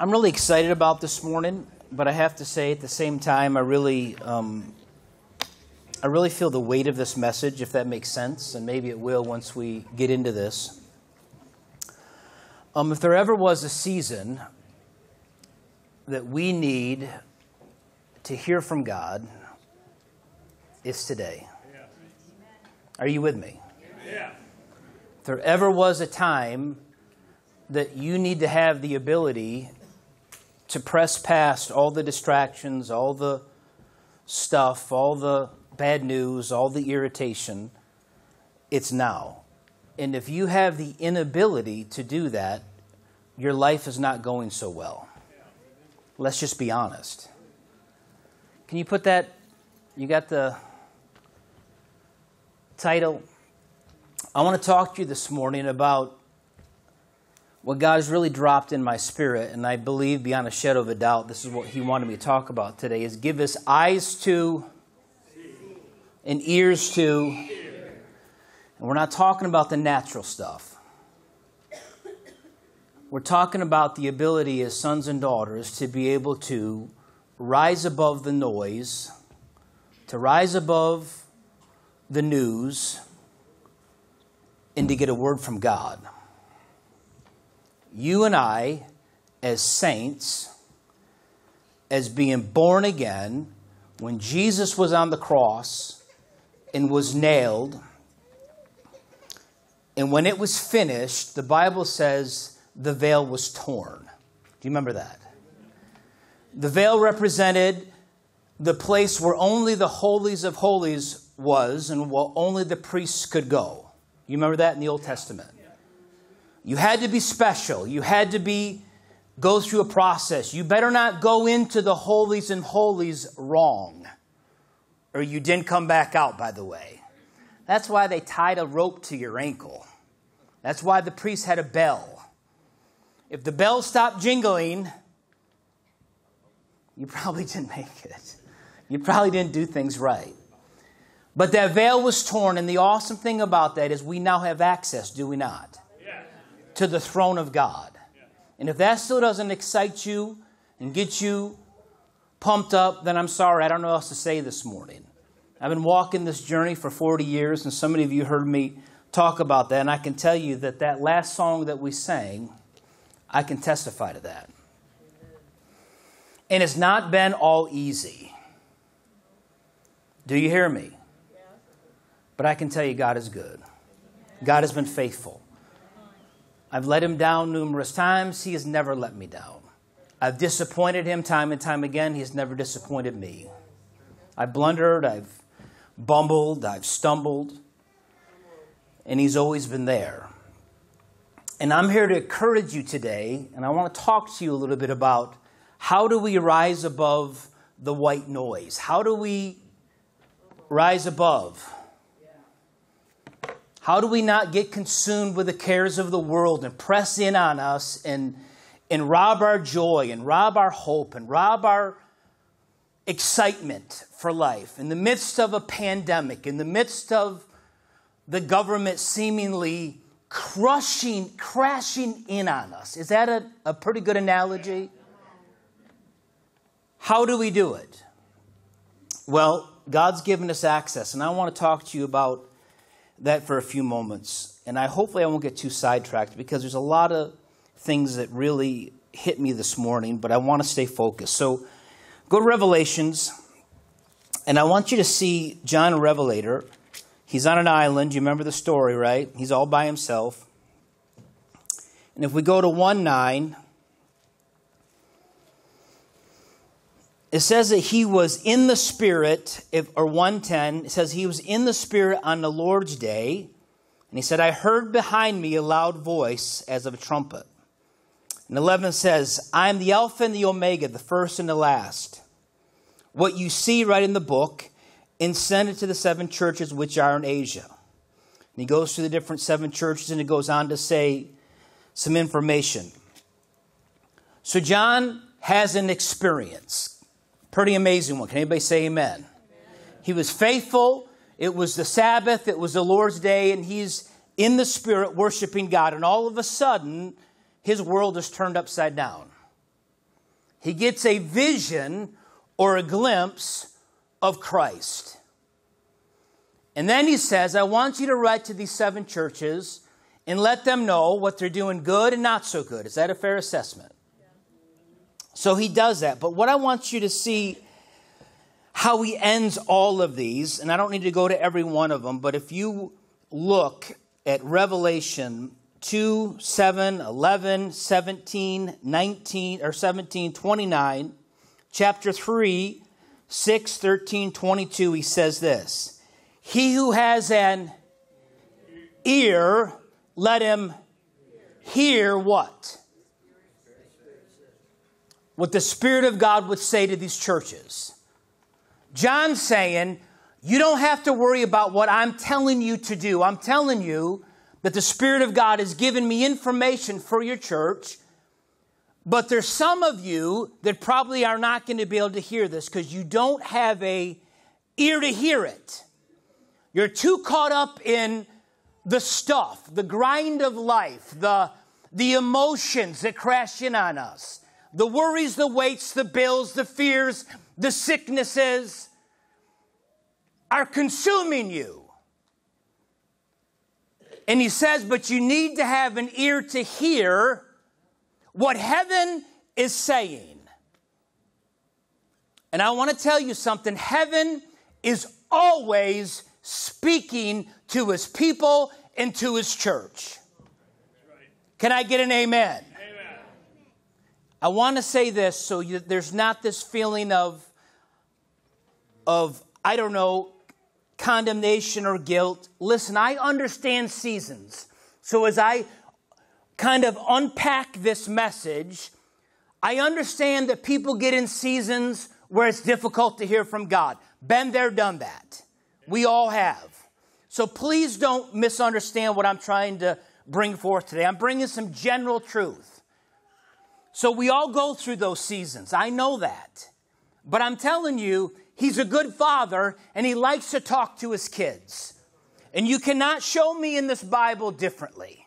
I'm really excited about this morning, but I have to say at the same time, I really, um, I really feel the weight of this message, if that makes sense, and maybe it will once we get into this. Um, if there ever was a season that we need to hear from God, it's today. Are you with me? Yeah. If there ever was a time that you need to have the ability to press past all the distractions, all the stuff, all the bad news, all the irritation, it's now. And if you have the inability to do that, your life is not going so well. Let's just be honest. Can you put that? You got the title? I want to talk to you this morning about what God has really dropped in my spirit, and I believe beyond a shadow of a doubt, this is what He wanted me to talk about today: is give us eyes to and ears to. And we're not talking about the natural stuff. We're talking about the ability as sons and daughters to be able to rise above the noise, to rise above the news, and to get a word from God. You and I, as saints, as being born again, when Jesus was on the cross and was nailed, and when it was finished, the Bible says the veil was torn. Do you remember that? The veil represented the place where only the holies of holies was and where only the priests could go. You remember that in the Old Testament? You had to be special. You had to be go through a process. You better not go into the holies and holies wrong. Or you didn't come back out, by the way. That's why they tied a rope to your ankle. That's why the priest had a bell. If the bell stopped jingling, you probably didn't make it. You probably didn't do things right. But that veil was torn, and the awesome thing about that is we now have access, do we not? To the throne of God. And if that still doesn't excite you and get you pumped up, then I'm sorry, I don't know what else to say this morning. I've been walking this journey for 40 years, and so many of you heard me talk about that, and I can tell you that that last song that we sang, I can testify to that. And it's not been all easy. Do you hear me? But I can tell you, God is good. God has been faithful. I've let him down numerous times. He has never let me down. I've disappointed him time and time again. He has never disappointed me. I've blundered, I've bumbled, I've stumbled, and he's always been there. And I'm here to encourage you today, and I want to talk to you a little bit about how do we rise above the white noise? How do we rise above? How do we not get consumed with the cares of the world and press in on us and, and rob our joy and rob our hope and rob our excitement for life in the midst of a pandemic, in the midst of the government seemingly crushing, crashing in on us? Is that a, a pretty good analogy? How do we do it? Well, God's given us access, and I want to talk to you about that for a few moments. And I hopefully I won't get too sidetracked because there's a lot of things that really hit me this morning, but I want to stay focused. So go to Revelations, and I want you to see John Revelator. He's on an island. You remember the story, right? He's all by himself. And if we go to 1 9, it says that he was in the spirit if, or 110 it says he was in the spirit on the lord's day and he said i heard behind me a loud voice as of a trumpet. And 11 says i am the alpha and the omega the first and the last. What you see right in the book and send it to the seven churches which are in asia. And he goes through the different seven churches and he goes on to say some information. So john has an experience Pretty amazing one. Can anybody say amen? amen? He was faithful. It was the Sabbath, it was the Lord's day, and he's in the Spirit worshiping God. And all of a sudden, his world is turned upside down. he gets a vision or a glimpse of Christ. And then he says, I want you to write to these seven churches and let them know what they're doing good and not so good. Is that a fair assessment? So he does that. But what I want you to see how he ends all of these, and I don't need to go to every one of them, but if you look at Revelation 2, 7, 11, 17, 19, or 17, 29, chapter 3, 6, 13, 22, he says this He who has an ear, let him hear what? What the Spirit of God would say to these churches. John's saying, You don't have to worry about what I'm telling you to do. I'm telling you that the Spirit of God has given me information for your church. But there's some of you that probably are not going to be able to hear this because you don't have a ear to hear it. You're too caught up in the stuff, the grind of life, the, the emotions that crash in on us, the worries, the weights, the bills, the fears, the sicknesses are consuming you. And he says, but you need to have an ear to hear what heaven is saying. And I want to tell you something heaven is always speaking to his people and to his church. Can I get an amen? I want to say this so you, there's not this feeling of, of, I don't know, condemnation or guilt. Listen, I understand seasons. So as I kind of unpack this message, I understand that people get in seasons where it's difficult to hear from God. Been there, done that. We all have. So please don't misunderstand what I'm trying to bring forth today. I'm bringing some general truth. So we all go through those seasons. I know that. But I'm telling you, He's a good father and he likes to talk to his kids. And you cannot show me in this Bible differently.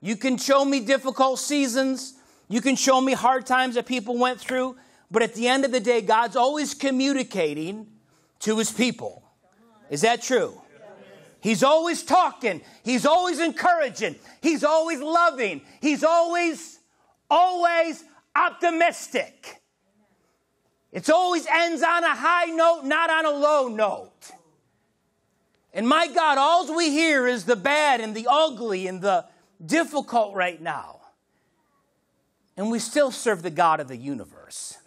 You can show me difficult seasons. You can show me hard times that people went through. But at the end of the day, God's always communicating to his people. Is that true? He's always talking. He's always encouraging. He's always loving. He's always, always optimistic. It always ends on a high note, not on a low note. And my God, all we hear is the bad and the ugly and the difficult right now. And we still serve the God of the universe.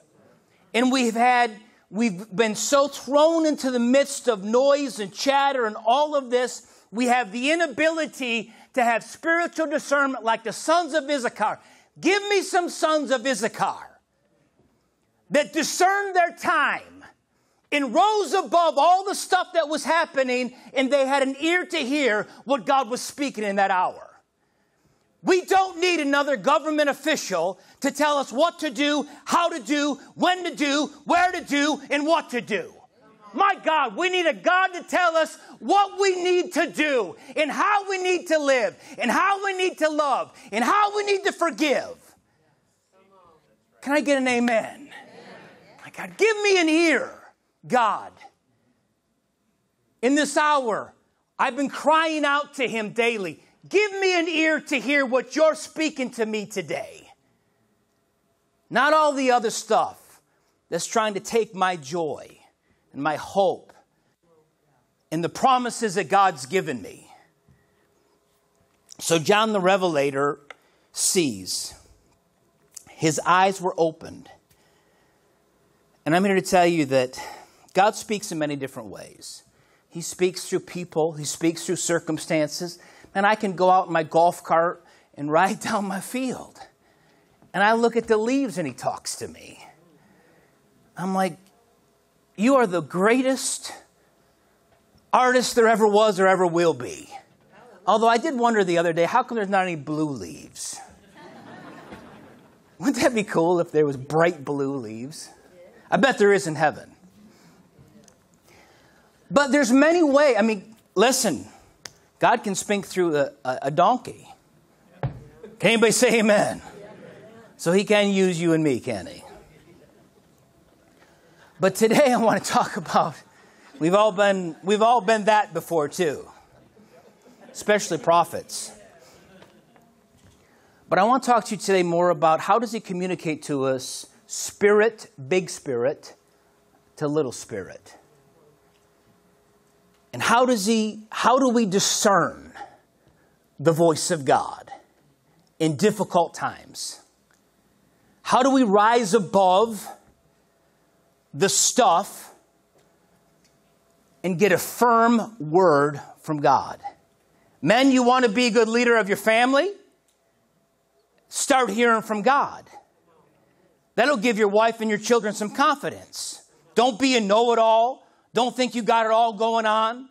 And we've had, we've been so thrown into the midst of noise and chatter and all of this, we have the inability to have spiritual discernment like the sons of Issachar. Give me some sons of Issachar that discerned their time and rose above all the stuff that was happening, and they had an ear to hear what God was speaking in that hour. We don't need another government official to tell us what to do, how to do, when to do, where to do, and what to do. My God, we need a God to tell us what we need to do, and how we need to live, and how we need to love, and how we need to forgive. Can I get an amen? My God, give me an ear, God. In this hour, I've been crying out to Him daily. Give me an ear to hear what you're speaking to me today. Not all the other stuff that's trying to take my joy and my hope and the promises that God's given me. So, John the Revelator sees. His eyes were opened and I'm here to tell you that God speaks in many different ways. He speaks through people, He speaks through circumstances. And I can go out in my golf cart and ride down my field. And I look at the leaves and He talks to me. I'm like, You are the greatest artist there ever was or ever will be. Although I did wonder the other day, how come there's not any blue leaves? Wouldn't that be cool if there was bright blue leaves? I bet there is in heaven. But there's many ways. I mean, listen, God can speak through a, a, a donkey. Can anybody say amen? So he can use you and me, can he? But today I want to talk about we've all been we've all been that before too. Especially prophets. But I want to talk to you today more about how does he communicate to us spirit, big spirit, to little spirit. And how does he how do we discern the voice of God in difficult times? How do we rise above the stuff and get a firm word from God? Men, you want to be a good leader of your family? Start hearing from God. That'll give your wife and your children some confidence. Don't be a know it all. Don't think you got it all going on.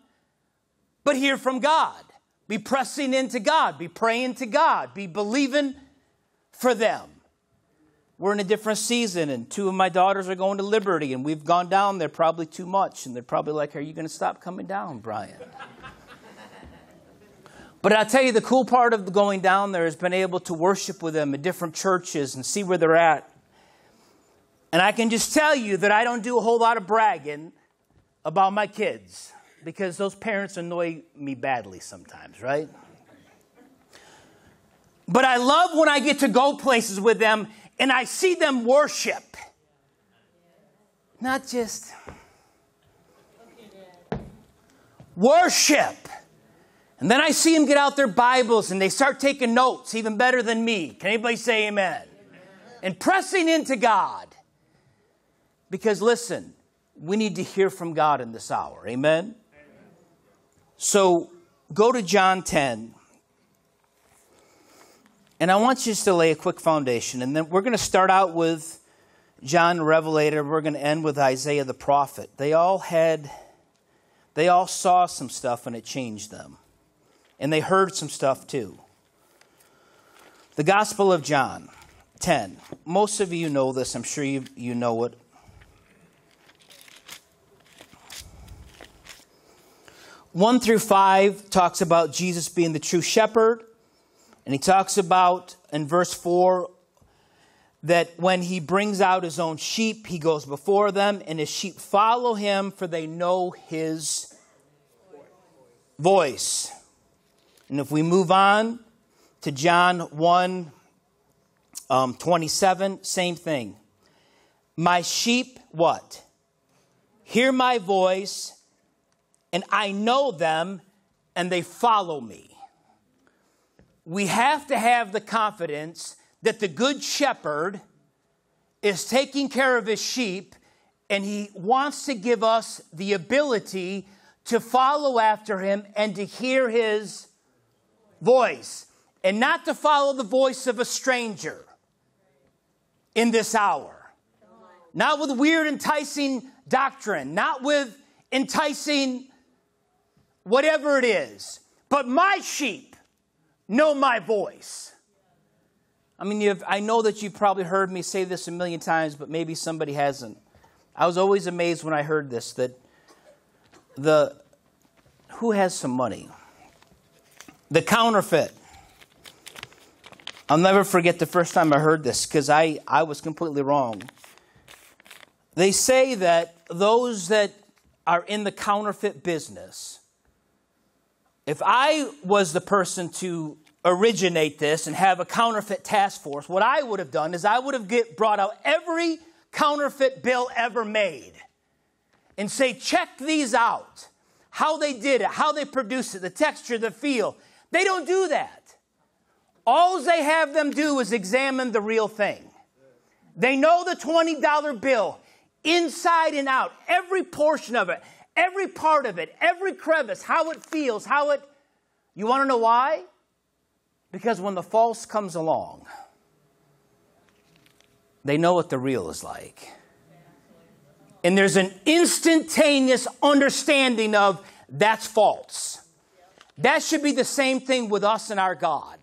But hear from God. Be pressing into God. Be praying to God. Be believing for them. We're in a different season, and two of my daughters are going to Liberty, and we've gone down there probably too much. And they're probably like, Are you going to stop coming down, Brian? but I'll tell you, the cool part of going down there has been able to worship with them at different churches and see where they're at. And I can just tell you that I don't do a whole lot of bragging about my kids because those parents annoy me badly sometimes, right? But I love when I get to go places with them and I see them worship. Not just worship. And then I see them get out their Bibles and they start taking notes, even better than me. Can anybody say amen? amen? And pressing into God. Because listen, we need to hear from God in this hour. Amen? amen? So go to John 10. And I want you just to lay a quick foundation. And then we're going to start out with John the Revelator. We're going to end with Isaiah the prophet. They all had, they all saw some stuff and it changed them. And they heard some stuff too. The Gospel of John 10. Most of you know this. I'm sure you, you know it. One through five talks about Jesus being the true shepherd. And he talks about in verse 4 that when he brings out his own sheep, he goes before them, and his sheep follow him, for they know his voice. And if we move on to John 1 um, 27, same thing. My sheep, what? Hear my voice, and I know them, and they follow me we have to have the confidence that the good shepherd is taking care of his sheep and he wants to give us the ability to follow after him and to hear his voice and not to follow the voice of a stranger in this hour. Not with weird, enticing doctrine, not with enticing whatever it is, but my sheep know my voice. I mean, I know that you've probably heard me say this a million times, but maybe somebody hasn't. I was always amazed when I heard this that the who has some money? The counterfeit. I'll never forget the first time I heard this because I, I was completely wrong. They say that those that are in the counterfeit business if I was the person to originate this and have a counterfeit task force, what I would have done is I would have get, brought out every counterfeit bill ever made and say, check these out. How they did it, how they produced it, the texture, the feel. They don't do that. All they have them do is examine the real thing. They know the $20 bill inside and out, every portion of it. Every part of it, every crevice, how it feels, how it. You want to know why? Because when the false comes along, they know what the real is like. And there's an instantaneous understanding of that's false. That should be the same thing with us and our God.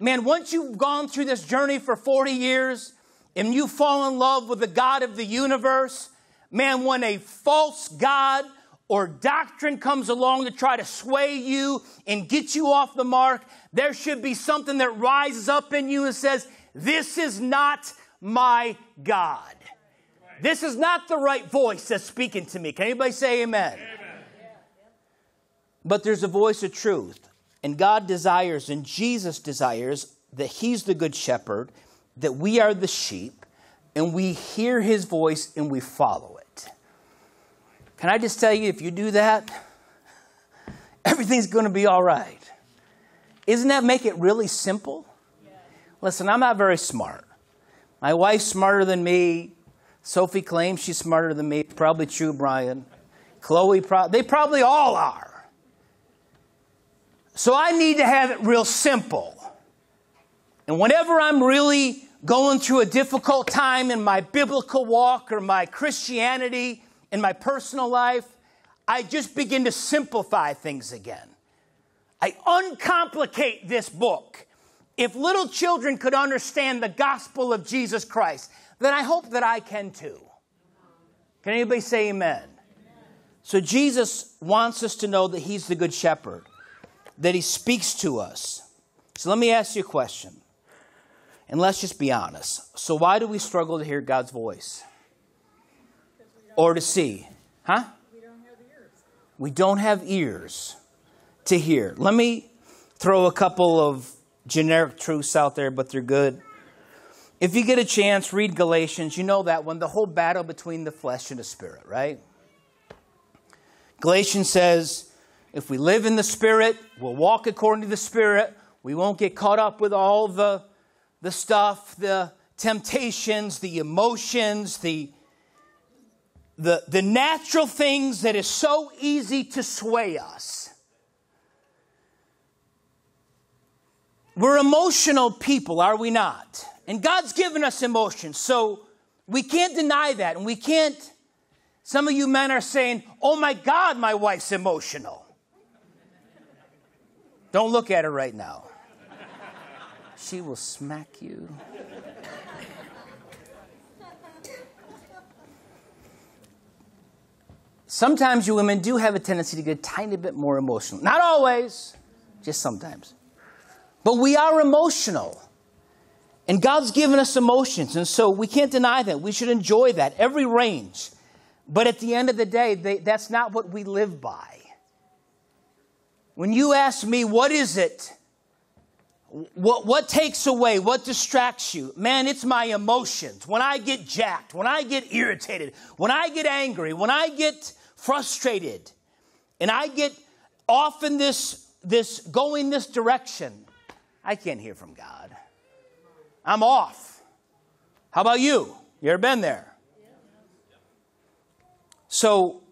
Man, once you've gone through this journey for 40 years and you fall in love with the God of the universe, Man, when a false God or doctrine comes along to try to sway you and get you off the mark, there should be something that rises up in you and says, This is not my God. This is not the right voice that's speaking to me. Can anybody say amen? amen? But there's a voice of truth. And God desires, and Jesus desires, that He's the good shepherd, that we are the sheep, and we hear His voice and we follow it. Can I just tell you, if you do that, everything's going to be all right. Isn't that make it really simple? Listen, I'm not very smart. My wife's smarter than me. Sophie claims she's smarter than me. Probably true, Brian. Chloe, pro- they probably all are. So I need to have it real simple. And whenever I'm really going through a difficult time in my biblical walk or my Christianity, in my personal life, I just begin to simplify things again. I uncomplicate this book. If little children could understand the gospel of Jesus Christ, then I hope that I can too. Can anybody say amen? So Jesus wants us to know that He's the Good Shepherd, that He speaks to us. So let me ask you a question. And let's just be honest. So, why do we struggle to hear God's voice? Or to see? Huh? We don't have ears. We don't have ears to hear. Let me throw a couple of generic truths out there, but they're good. If you get a chance, read Galatians. You know that one, the whole battle between the flesh and the spirit, right? Galatians says, if we live in the spirit, we'll walk according to the spirit. We won't get caught up with all the, the stuff, the temptations, the emotions, the, the, the natural things that is so easy to sway us. We're emotional people, are we not? And God's given us emotions, so we can't deny that. And we can't, some of you men are saying, oh my God, my wife's emotional. Don't look at her right now. She will smack you. Sometimes you women do have a tendency to get a tiny bit more emotional. Not always, just sometimes. But we are emotional. And God's given us emotions, and so we can't deny that. We should enjoy that, every range. But at the end of the day, they, that's not what we live by. When you ask me, what is it? What, what takes away? What distracts you? Man, it's my emotions. When I get jacked, when I get irritated, when I get angry, when I get frustrated, and I get off in this, this going this direction, I can't hear from God. I'm off. How about you? You ever been there? So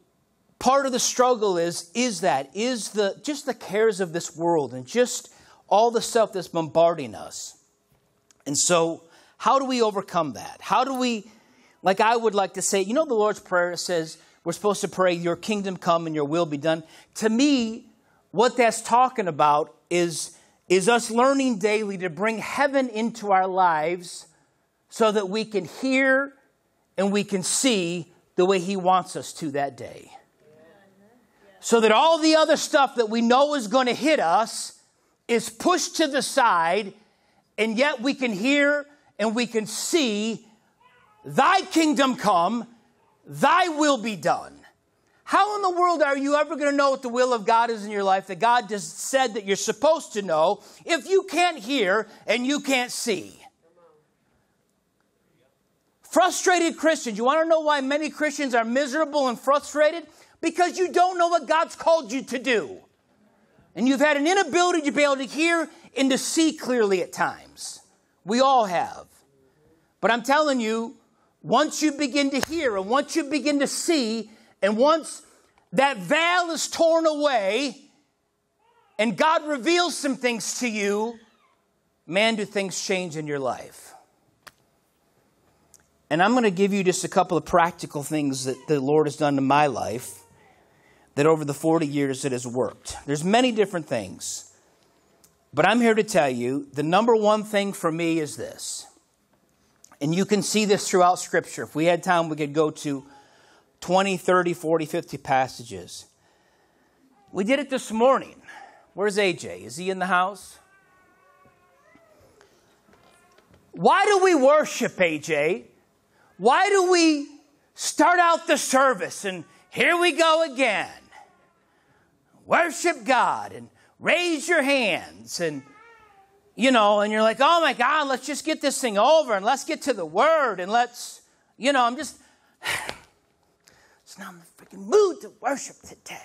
part of the struggle is is that is the just the cares of this world and just all the stuff that's bombarding us. And so how do we overcome that? How do we like I would like to say, you know the Lord's prayer says we're supposed to pray your kingdom come and your will be done. To me, what that's talking about is is us learning daily to bring heaven into our lives so that we can hear and we can see the way He wants us to that day. So that all the other stuff that we know is going to hit us is pushed to the side, and yet we can hear and we can see, Thy kingdom come, Thy will be done. How in the world are you ever going to know what the will of God is in your life that God just said that you're supposed to know if you can't hear and you can't see? Frustrated Christians. You want to know why many Christians are miserable and frustrated? Because you don't know what God's called you to do. And you've had an inability to be able to hear and to see clearly at times. We all have. But I'm telling you, once you begin to hear and once you begin to see, and once that veil is torn away and God reveals some things to you, man, do things change in your life. And I'm going to give you just a couple of practical things that the Lord has done in my life that over the 40 years it has worked. There's many different things. But I'm here to tell you the number one thing for me is this. And you can see this throughout Scripture. If we had time, we could go to 20, 30, 40, 50 passages. We did it this morning. Where's AJ? Is he in the house? Why do we worship, AJ? Why do we start out the service and here we go again. Worship God and raise your hands and you know, and you're like, oh my God, let's just get this thing over and let's get to the word and let's, you know, I'm just, it's not in the freaking mood to worship today.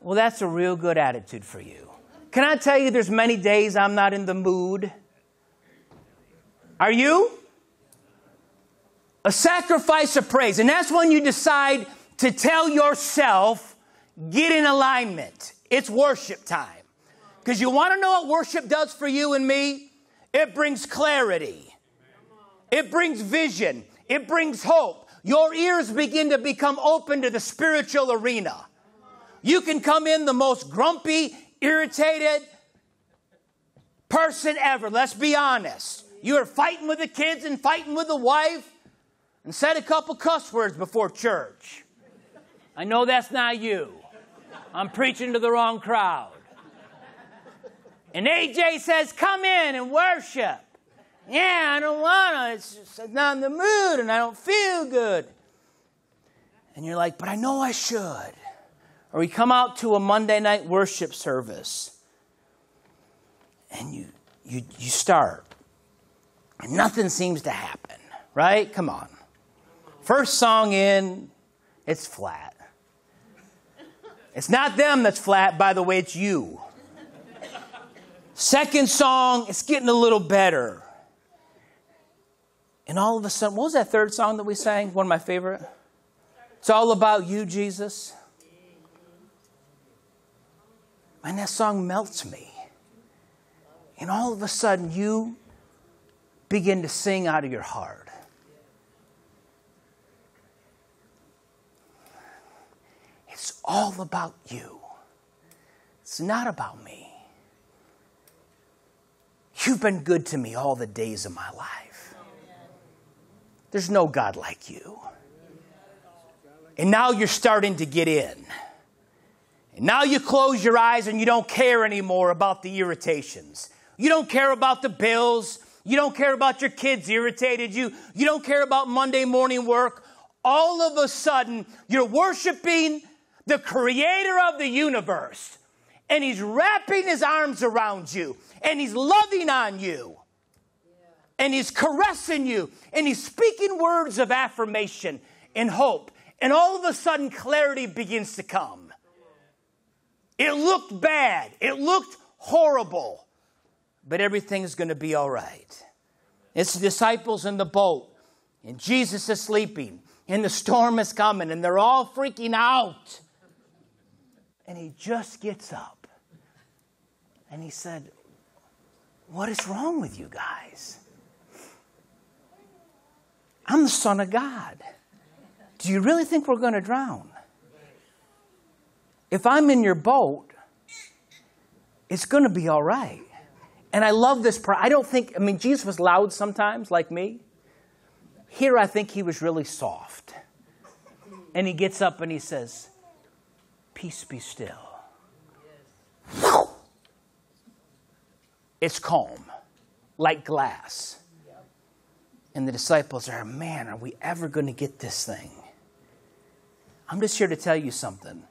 Well, that's a real good attitude for you. Can I tell you there's many days I'm not in the mood? Are you? A sacrifice of praise. And that's when you decide to tell yourself, get in alignment. It's worship time. Because you want to know what worship does for you and me? It brings clarity, it brings vision, it brings hope. Your ears begin to become open to the spiritual arena. You can come in the most grumpy, irritated person ever. Let's be honest. You are fighting with the kids and fighting with the wife and said a couple cuss words before church. I know that's not you. I'm preaching to the wrong crowd. And AJ says, Come in and worship. Yeah, I don't want to. It's just not in the mood and I don't feel good. And you're like, But I know I should. Or we come out to a Monday night worship service and you, you, you start and nothing seems to happen, right? Come on. First song in, it's flat. It's not them that's flat, by the way, it's you. Second song, it's getting a little better. And all of a sudden, what was that third song that we sang? One of my favorite. It's all about you, Jesus. And that song melts me. And all of a sudden, you begin to sing out of your heart. It's all about you, it's not about me. You've been good to me all the days of my life. There's no God like you. And now you're starting to get in. And now you close your eyes and you don't care anymore about the irritations. You don't care about the bills. You don't care about your kids irritated you. You don't care about Monday morning work. All of a sudden, you're worshiping the creator of the universe. And he's wrapping his arms around you. And he's loving on you. And he's caressing you. And he's speaking words of affirmation and hope. And all of a sudden, clarity begins to come. It looked bad, it looked horrible, but everything's going to be all right. It's the disciples in the boat, and Jesus is sleeping, and the storm is coming, and they're all freaking out. And he just gets up and he said, what is wrong with you guys? I'm the Son of God. Do you really think we're going to drown? If I'm in your boat, it's going to be all right. And I love this part. I don't think, I mean, Jesus was loud sometimes, like me. Here, I think he was really soft. And he gets up and he says, Peace be still. It's calm, like glass. And the disciples are, man, are we ever going to get this thing? I'm just here to tell you something.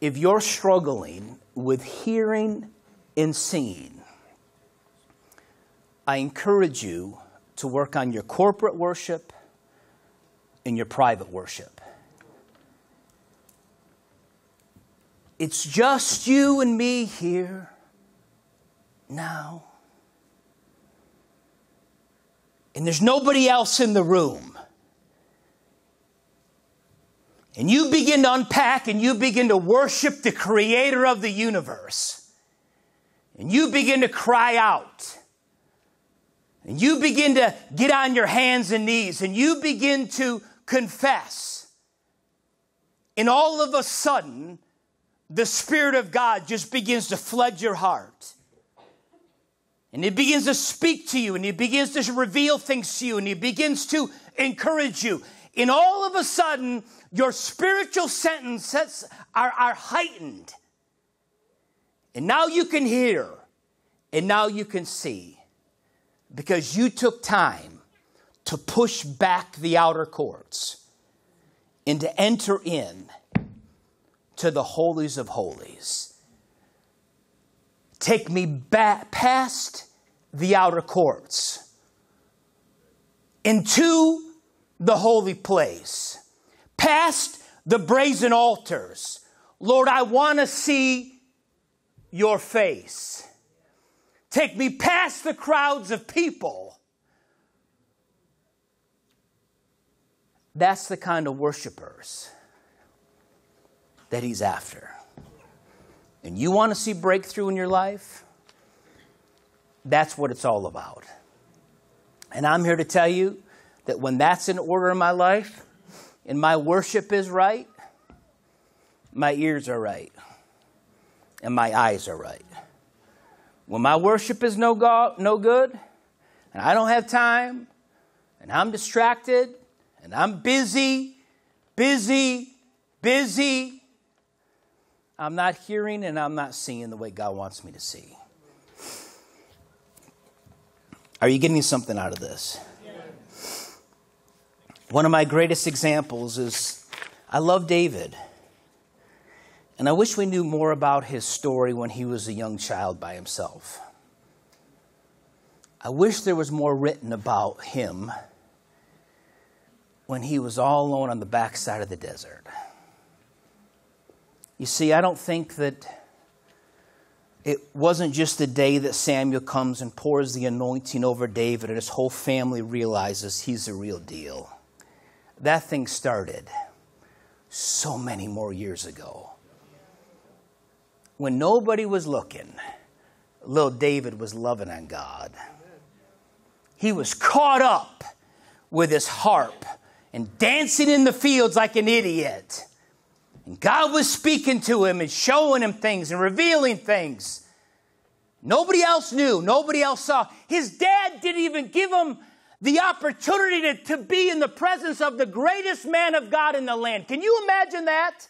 If you're struggling with hearing and seeing, I encourage you to work on your corporate worship and your private worship. It's just you and me here now. And there's nobody else in the room. And you begin to unpack and you begin to worship the creator of the universe. And you begin to cry out. And you begin to get on your hands and knees and you begin to confess. And all of a sudden, the Spirit of God just begins to flood your heart. And he begins to speak to you and he begins to reveal things to you and he begins to encourage you. And all of a sudden, your spiritual sentences are, are heightened. And now you can hear and now you can see because you took time to push back the outer courts and to enter in to the holies of holies. Take me back past the outer courts into the holy place, past the brazen altars. Lord, I want to see your face. Take me past the crowds of people. That's the kind of worshipers that he's after. And you want to see breakthrough in your life? That's what it's all about. And I'm here to tell you that when that's in order in my life and my worship is right, my ears are right and my eyes are right. When my worship is no, go- no good and I don't have time and I'm distracted and I'm busy, busy, busy, I'm not hearing and I'm not seeing the way God wants me to see. Are you getting something out of this? One of my greatest examples is I love David. And I wish we knew more about his story when he was a young child by himself. I wish there was more written about him when he was all alone on the backside of the desert. You see, I don't think that it wasn't just the day that Samuel comes and pours the anointing over David and his whole family realizes he's the real deal. That thing started so many more years ago. When nobody was looking, little David was loving on God. He was caught up with his harp and dancing in the fields like an idiot. And God was speaking to him and showing him things and revealing things. Nobody else knew, nobody else saw. His dad didn't even give him the opportunity to, to be in the presence of the greatest man of God in the land. Can you imagine that?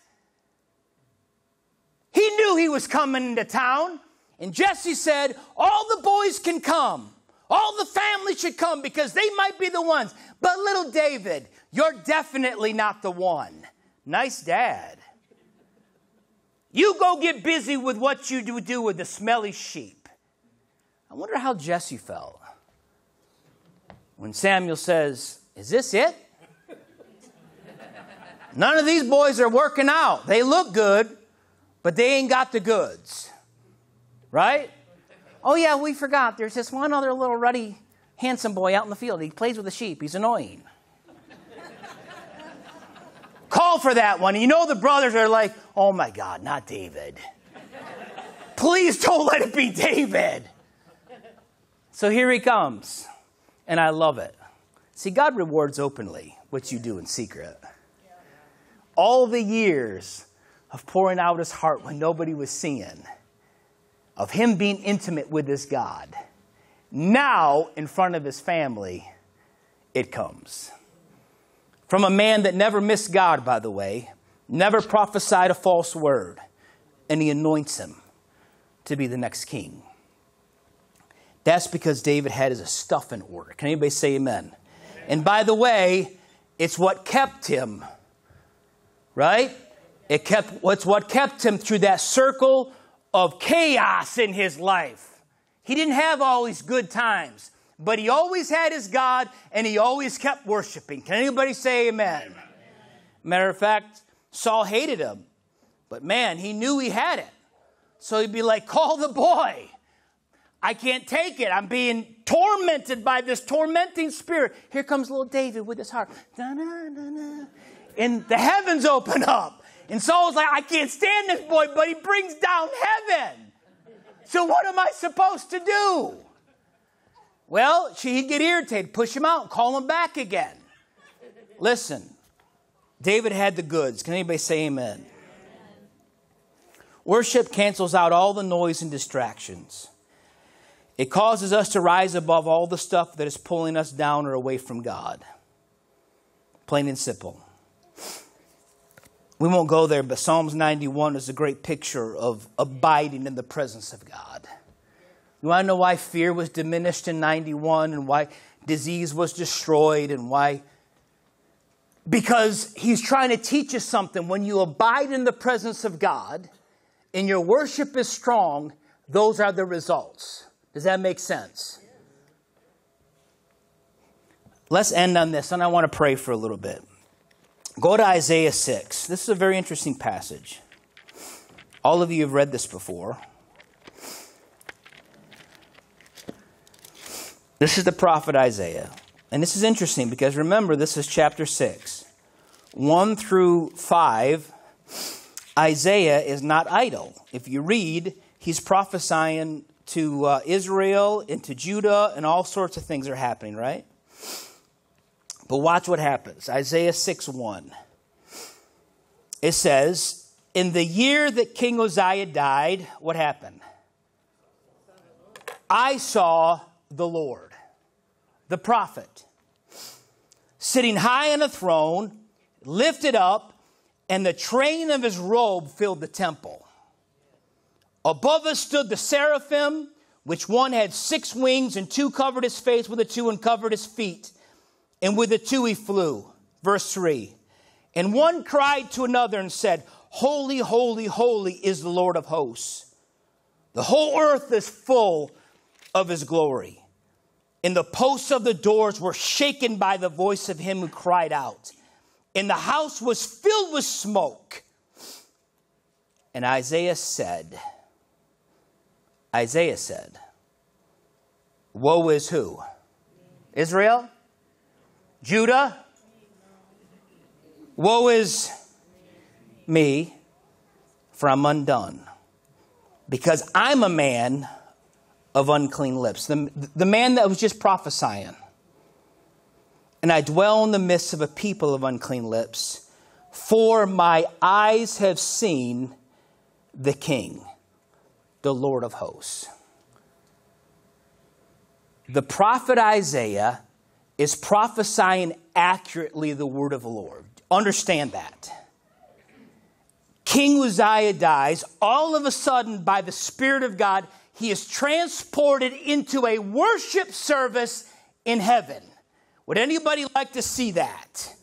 He knew he was coming into town, and Jesse said, All the boys can come. All the family should come because they might be the ones. But little David, you're definitely not the one. Nice dad. You go get busy with what you do, with the smelly sheep. I wonder how Jesse felt when Samuel says, Is this it? None of these boys are working out. They look good, but they ain't got the goods. Right? Oh, yeah, we forgot. There's this one other little ruddy, handsome boy out in the field. He plays with the sheep. He's annoying. Call for that one. You know, the brothers are like, oh my God, not David. Please don't let it be David. So here he comes, and I love it. See, God rewards openly what you do in secret. All the years of pouring out his heart when nobody was seeing, of him being intimate with his God, now in front of his family, it comes. From a man that never missed God, by the way, never prophesied a false word, and he anoints him to be the next king. That's because David had his stuff in order. Can anybody say amen? amen? And by the way, it's what kept him, right? It kept what's what kept him through that circle of chaos in his life. He didn't have all these good times but he always had his God and he always kept worshiping. Can anybody say amen? amen? Matter of fact, Saul hated him, but man, he knew he had it. So he'd be like, Call the boy. I can't take it. I'm being tormented by this tormenting spirit. Here comes little David with his harp. And the heavens open up. And Saul's like, I can't stand this boy, but he brings down heaven. So what am I supposed to do? Well, he'd get irritated, push him out, call him back again. Listen, David had the goods. Can anybody say amen? amen? Worship cancels out all the noise and distractions. It causes us to rise above all the stuff that is pulling us down or away from God. Plain and simple. We won't go there, but Psalms 91 is a great picture of abiding in the presence of God. You want to know why fear was diminished in 91 and why disease was destroyed and why because he's trying to teach us something. When you abide in the presence of God and your worship is strong, those are the results. Does that make sense? Let's end on this, and I want to pray for a little bit. Go to Isaiah 6. This is a very interesting passage. All of you have read this before. This is the prophet Isaiah. And this is interesting because remember, this is chapter 6. 1 through 5, Isaiah is not idle. If you read, he's prophesying to uh, Israel and to Judah, and all sorts of things are happening, right? But watch what happens. Isaiah 6 1. It says, In the year that King Uzziah died, what happened? I saw the Lord the prophet, sitting high on a throne, lifted up, and the train of his robe filled the temple. Above us stood the seraphim, which one had six wings, and two covered his face with the two, and covered his feet. And with the two he flew. Verse 3. And one cried to another and said, Holy, holy, holy is the Lord of hosts. The whole earth is full of his glory and the posts of the doors were shaken by the voice of him who cried out. And the house was filled with smoke. And Isaiah said, Isaiah said, Woe is who? Israel? Judah? Woe is me, for I'm undone. Because I'm a man of unclean lips, the, the man that was just prophesying. And I dwell in the midst of a people of unclean lips, for my eyes have seen the King, the Lord of hosts. The prophet Isaiah is prophesying accurately the word of the Lord. Understand that. King Uzziah dies, all of a sudden, by the Spirit of God, he is transported into a worship service in heaven. Would anybody like to see that?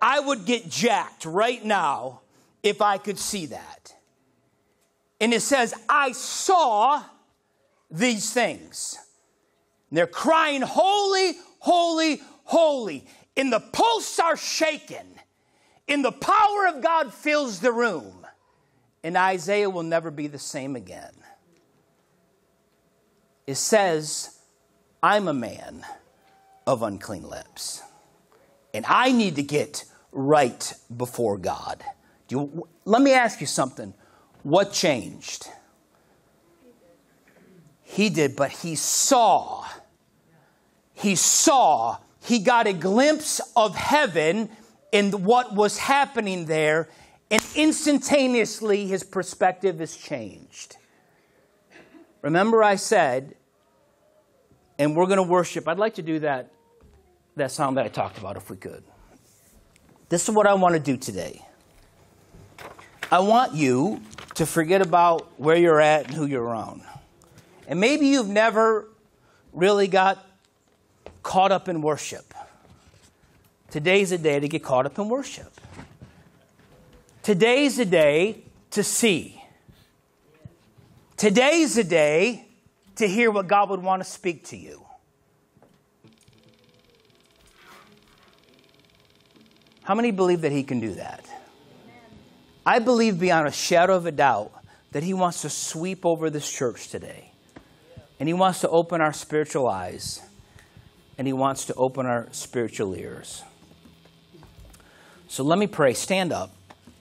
I would get jacked right now if I could see that. And it says, I saw these things. And they're crying, Holy, holy, holy. And the posts are shaken. And the power of God fills the room. And Isaiah will never be the same again it says, I'm a man of unclean lips. And I need to get right before God. You, let me ask you something. What changed? He did, but he saw. He saw. He got a glimpse of heaven and what was happening there, and instantaneously his perspective is changed. Remember, I said, and we're going to worship. I'd like to do that, that song that I talked about if we could. This is what I want to do today. I want you to forget about where you're at and who you're around. And maybe you've never really got caught up in worship. Today's a day to get caught up in worship. Today's a day to see. Today's the day to hear what God would want to speak to you. How many believe that He can do that? I believe beyond a shadow of a doubt that He wants to sweep over this church today. And He wants to open our spiritual eyes. And He wants to open our spiritual ears. So let me pray. Stand up.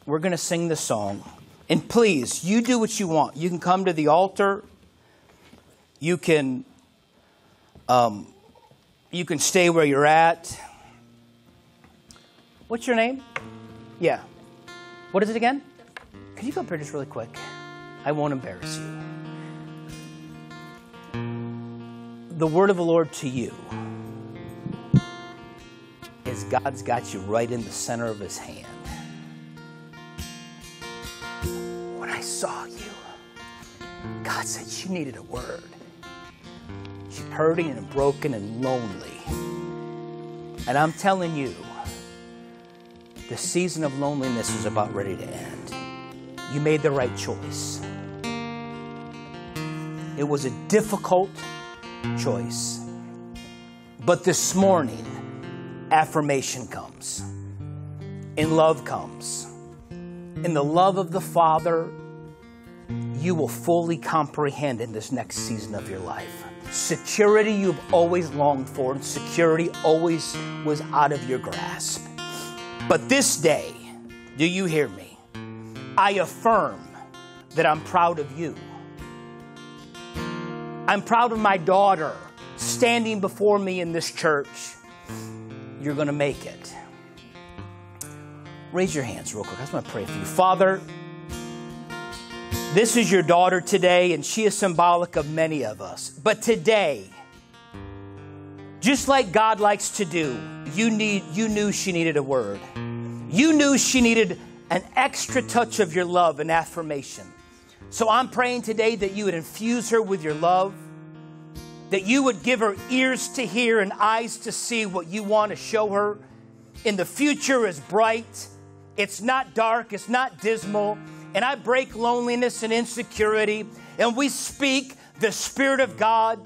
We're going to sing the song. And please, you do what you want. You can come to the altar. You can, um, you can stay where you're at. What's your name? Yeah. What is it again? Can you come up here just really quick? I won't embarrass you. The word of the Lord to you is God's got you right in the center of his hand. Saw you. God said you needed a word. You're hurting and broken and lonely. And I'm telling you, the season of loneliness is about ready to end. You made the right choice. It was a difficult choice. But this morning, affirmation comes, and love comes. In the love of the Father, you will fully comprehend in this next season of your life. Security you've always longed for, and security always was out of your grasp. But this day, do you hear me? I affirm that I'm proud of you. I'm proud of my daughter standing before me in this church. You're going to make it. Raise your hands real quick. I just want to pray for you. Father, this is your daughter today, and she is symbolic of many of us. But today, just like God likes to do, you, need, you knew she needed a word. You knew she needed an extra touch of your love and affirmation. So I'm praying today that you would infuse her with your love, that you would give her ears to hear and eyes to see what you want to show her. In the future is bright, it's not dark, it's not dismal and I break loneliness and insecurity, and we speak the Spirit of God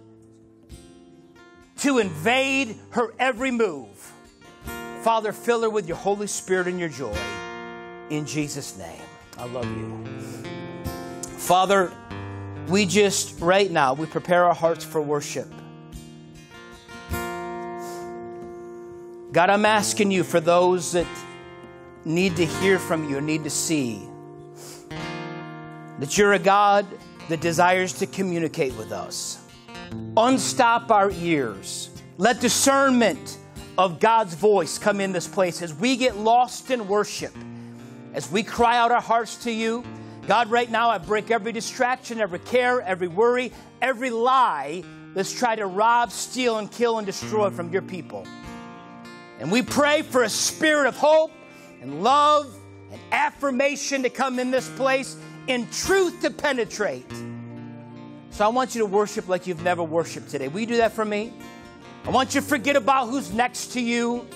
to invade her every move. Father, fill her with your Holy Spirit and your joy. In Jesus' name, I love you. Father, we just, right now, we prepare our hearts for worship. God, I'm asking you for those that need to hear from you, need to see that you're a God that desires to communicate with us. Unstop our ears. Let discernment of God's voice come in this place as we get lost in worship, as we cry out our hearts to you. God, right now, I break every distraction, every care, every worry, every lie that's tried to rob, steal, and kill and destroy from your people. And we pray for a spirit of hope and love and affirmation to come in this place in truth to penetrate. So I want you to worship like you've never worshiped today. Will you do that for me? I want you to forget about who's next to you.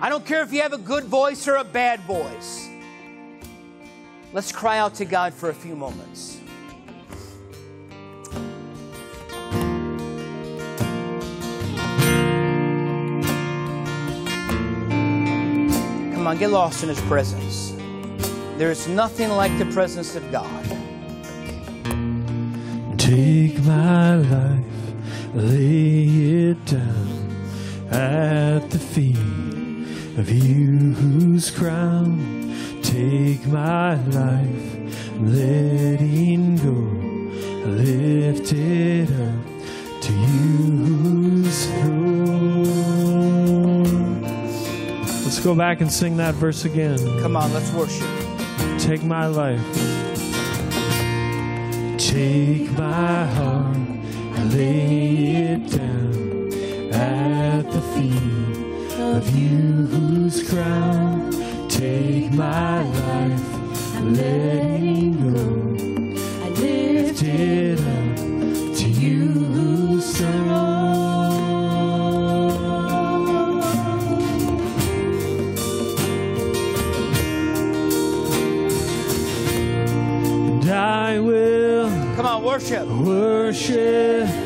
I don't care if you have a good voice or a bad voice. Let's cry out to God for a few moments. Come on, get lost in His presence. There is nothing like the presence of God. Take my life, lay it down at the feet of you whose crown. Take my life, letting go, lift it up to you whose throne. Let's go back and sing that verse again. Come on, let's worship. Take my life. Take my heart, and lay it down at the feet of you whose crown. Take my life, letting go. I lift it worship. worship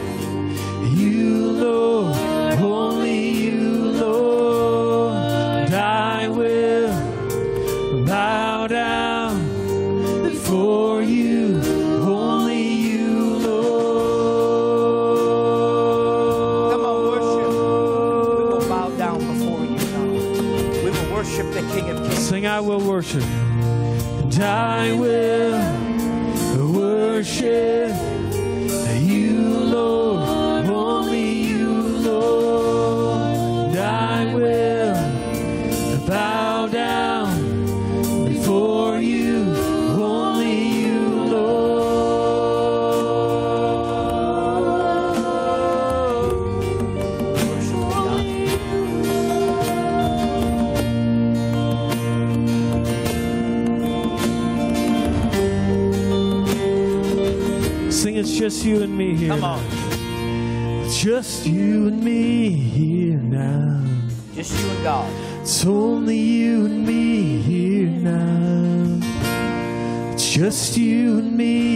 just you and me here. Come on. It's just you and me here now. Just just you and God. It's only you and me here now. It's just you and me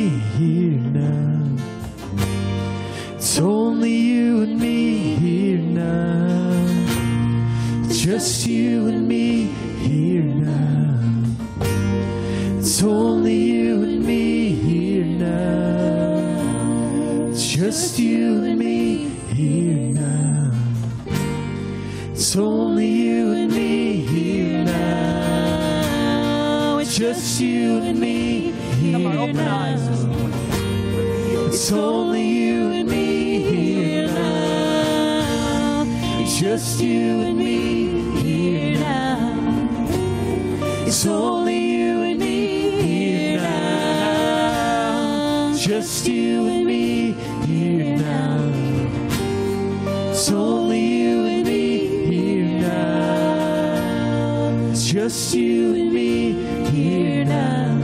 It's only you and me here now. It's just you and me here now.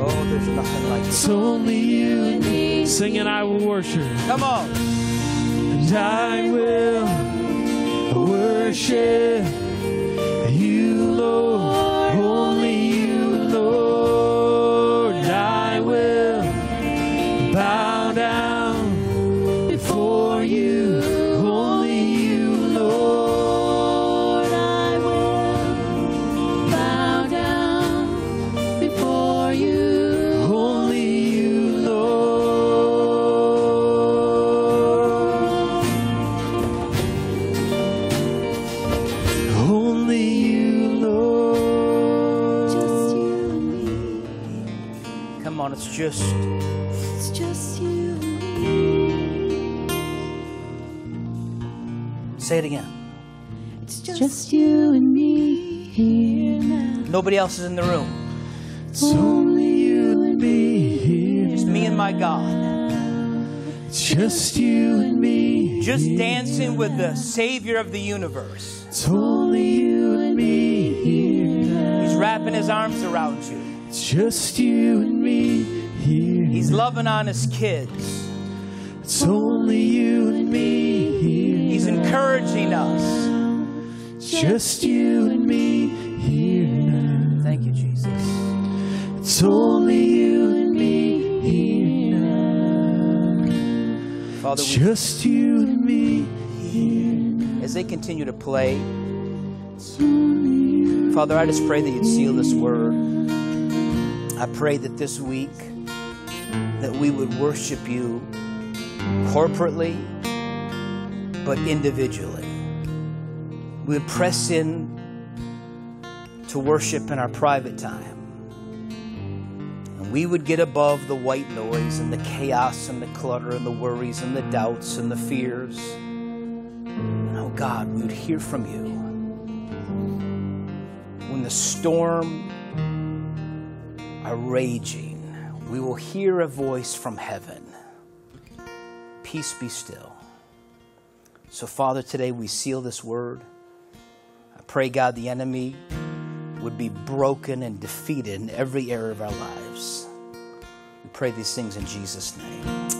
Oh, there's nothing like it. It's only you and me. Sing and I will worship. Come on. And I will worship Nobody else is in the room. It's only you and me here. Just me and my God. Just you and me. Just dancing with the Savior of the universe. It's only you and me here. He's wrapping his arms around you. It's just you and me here. He's loving on his kids. It's only you and me here. He's encouraging us. Just you and me here. Thank you, Jesus. It's only you and me here now. Father, we, just you and me here. as they continue to play, It's only you. Father, I just pray that you'd seal this word. I pray that this week that we would worship you corporately but individually. We would press in to worship in our private time. And we would get above the white noise and the chaos and the clutter and the worries and the doubts and the fears. And oh God, we would hear from you when the storm are raging, we will hear a voice from heaven. Peace be still. So, Father, today we seal this word. I pray, God, the enemy would be broken and defeated in every area of our lives. We pray these things in Jesus' name.